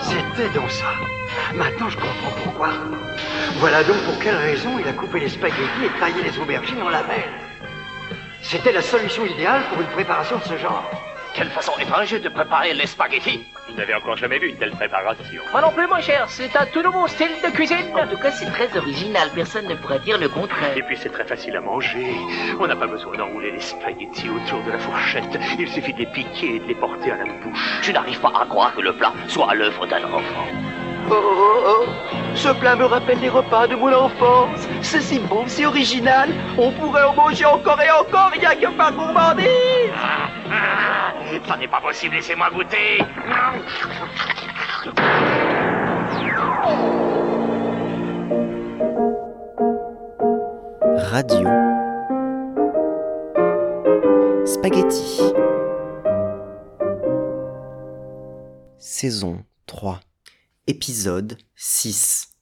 C'était donc ça. Maintenant, je comprends pourquoi. Voilà donc pour quelle raison il a coupé les spaghettis et taillé les aubergines en lamelles. C'était la solution idéale pour une préparation de ce genre. Quelle façon étrange de préparer les spaghettis Vous n'avez encore jamais vu une telle préparation. Moi non plus, mon cher, c'est un tout nouveau style de cuisine. En tout cas, c'est très original. Personne ne pourrait dire le contraire. Et puis c'est très facile à manger. On n'a pas besoin d'enrouler les spaghettis autour de la fourchette. Il suffit de les piquer et de les porter à la bouche. Je n'arrive pas à croire que le plat soit à l'œuvre d'un enfant. Oh, oh, oh, ce plat me rappelle les repas de mon enfance. C'est si bon, c'est original. On pourrait en manger encore et encore, rien que par gourmandise. Ça n'est pas possible, laissez-moi goûter. Radio. Spaghetti. Saison 3 Épisode 6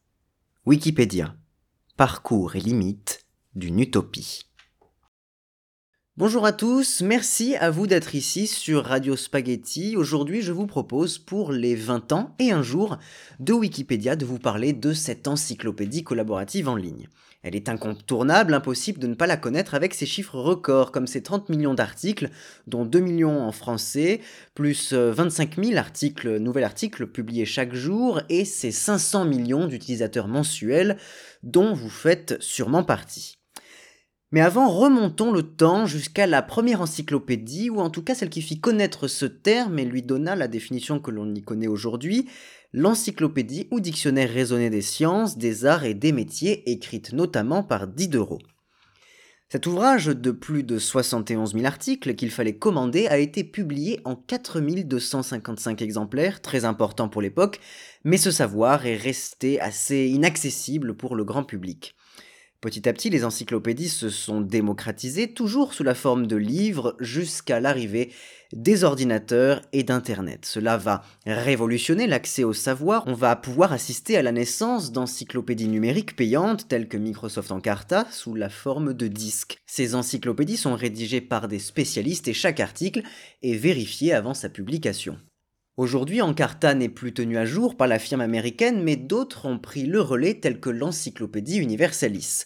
Wikipédia. Parcours et limites d'une utopie Bonjour à tous, merci à vous d'être ici sur Radio Spaghetti. Aujourd'hui, je vous propose pour les 20 ans et un jour de Wikipédia de vous parler de cette encyclopédie collaborative en ligne. Elle est incontournable, impossible de ne pas la connaître avec ses chiffres records, comme ses 30 millions d'articles, dont 2 millions en français, plus 25 000 articles, nouveaux articles publiés chaque jour, et ses 500 millions d'utilisateurs mensuels, dont vous faites sûrement partie. Mais avant, remontons le temps jusqu'à la première encyclopédie, ou en tout cas celle qui fit connaître ce terme et lui donna la définition que l'on y connaît aujourd'hui, l'encyclopédie ou dictionnaire raisonné des sciences, des arts et des métiers, écrite notamment par Diderot. Cet ouvrage de plus de 71 000 articles qu'il fallait commander a été publié en 4255 exemplaires, très important pour l'époque, mais ce savoir est resté assez inaccessible pour le grand public. Petit à petit, les encyclopédies se sont démocratisées, toujours sous la forme de livres, jusqu'à l'arrivée des ordinateurs et d'Internet. Cela va révolutionner l'accès au savoir. On va pouvoir assister à la naissance d'encyclopédies numériques payantes telles que Microsoft Encarta sous la forme de disques. Ces encyclopédies sont rédigées par des spécialistes et chaque article est vérifié avant sa publication. Aujourd'hui, Encarta n'est plus tenu à jour par la firme américaine, mais d'autres ont pris le relais tels que l'Encyclopédie Universalis.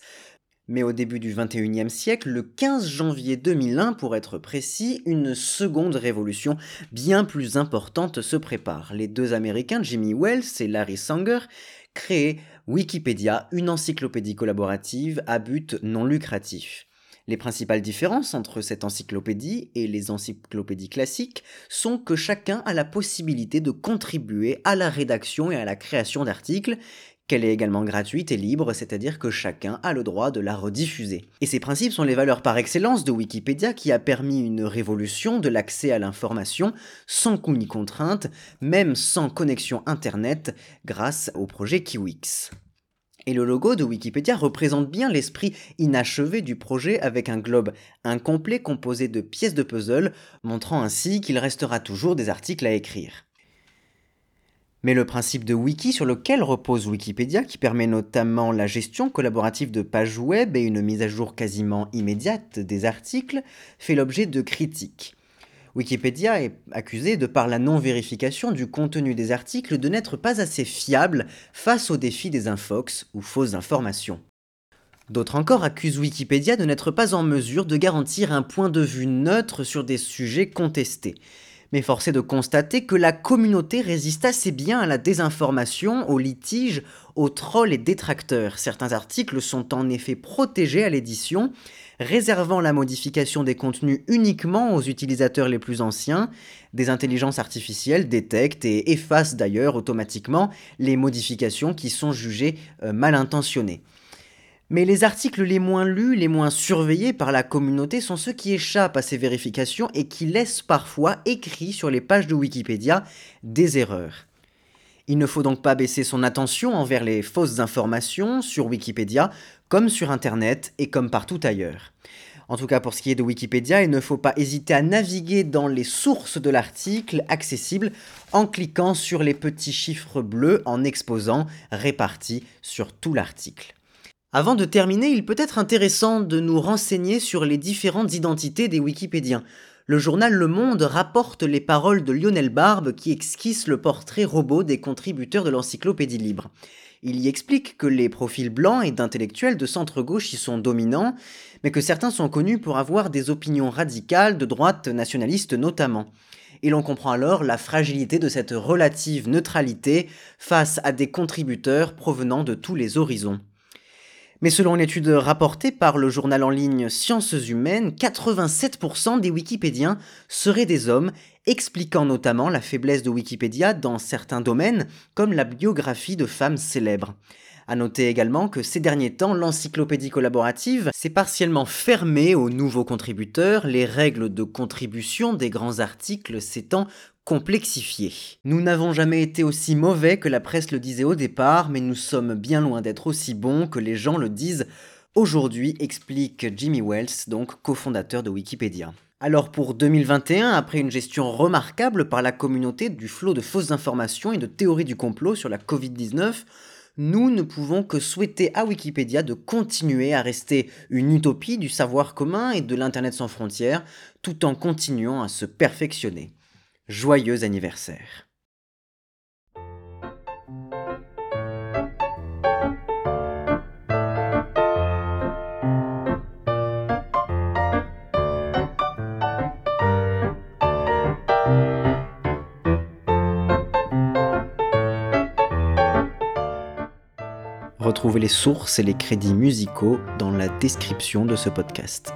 Mais au début du XXIe siècle, le 15 janvier 2001 pour être précis, une seconde révolution bien plus importante se prépare. Les deux Américains, Jimmy Wells et Larry Sanger, créent Wikipédia, une encyclopédie collaborative à but non lucratif. Les principales différences entre cette encyclopédie et les encyclopédies classiques sont que chacun a la possibilité de contribuer à la rédaction et à la création d'articles, qu'elle est également gratuite et libre, c'est-à-dire que chacun a le droit de la rediffuser. Et ces principes sont les valeurs par excellence de Wikipédia qui a permis une révolution de l'accès à l'information sans coût ni contrainte, même sans connexion Internet, grâce au projet Kiwix. Et le logo de Wikipédia représente bien l'esprit inachevé du projet avec un globe incomplet composé de pièces de puzzle, montrant ainsi qu'il restera toujours des articles à écrire. Mais le principe de wiki sur lequel repose Wikipédia, qui permet notamment la gestion collaborative de pages web et une mise à jour quasiment immédiate des articles, fait l'objet de critiques. Wikipédia est accusé de par la non-vérification du contenu des articles de n'être pas assez fiable face aux défis des infox ou fausses informations. D'autres encore accusent Wikipédia de n'être pas en mesure de garantir un point de vue neutre sur des sujets contestés. Mais force est de constater que la communauté résiste assez bien à la désinformation, aux litiges, aux trolls et détracteurs. Certains articles sont en effet protégés à l'édition, réservant la modification des contenus uniquement aux utilisateurs les plus anciens. Des intelligences artificielles détectent et effacent d'ailleurs automatiquement les modifications qui sont jugées euh, mal intentionnées. Mais les articles les moins lus, les moins surveillés par la communauté sont ceux qui échappent à ces vérifications et qui laissent parfois écrits sur les pages de Wikipédia des erreurs. Il ne faut donc pas baisser son attention envers les fausses informations sur Wikipédia, comme sur Internet et comme partout ailleurs. En tout cas, pour ce qui est de Wikipédia, il ne faut pas hésiter à naviguer dans les sources de l'article accessible en cliquant sur les petits chiffres bleus en exposant répartis sur tout l'article. Avant de terminer, il peut être intéressant de nous renseigner sur les différentes identités des Wikipédiens. le journal Le Monde rapporte les paroles de Lionel Barbe qui esquisse le portrait robot des contributeurs de l'encyclopédie libre. Il y explique que les profils blancs et d'intellectuels de centre-gauche y sont dominants, mais que certains sont connus pour avoir des opinions radicales de droite nationaliste notamment. Et l'on comprend alors la fragilité de cette relative neutralité face à des contributeurs provenant de tous les horizons. Mais selon une étude rapportée par le journal en ligne Sciences Humaines, 87% des Wikipédiens seraient des hommes, expliquant notamment la faiblesse de Wikipédia dans certains domaines, comme la biographie de femmes célèbres. À noter également que ces derniers temps, l'encyclopédie collaborative s'est partiellement fermée aux nouveaux contributeurs, les règles de contribution des grands articles s'étant complexifiées. Nous n'avons jamais été aussi mauvais que la presse le disait au départ, mais nous sommes bien loin d'être aussi bons que les gens le disent aujourd'hui, explique Jimmy Wells, donc cofondateur de Wikipédia. Alors pour 2021, après une gestion remarquable par la communauté du flot de fausses informations et de théories du complot sur la Covid-19, nous ne pouvons que souhaiter à Wikipédia de continuer à rester une utopie du savoir commun et de l'Internet sans frontières, tout en continuant à se perfectionner. Joyeux anniversaire. Retrouvez les sources et les crédits musicaux dans la description de ce podcast.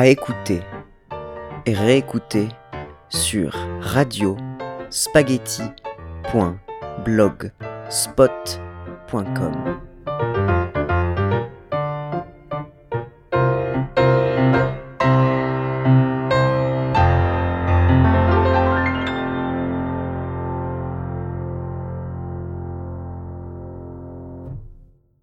À écouter et réécouter sur radio spaghetti.blogspot.com.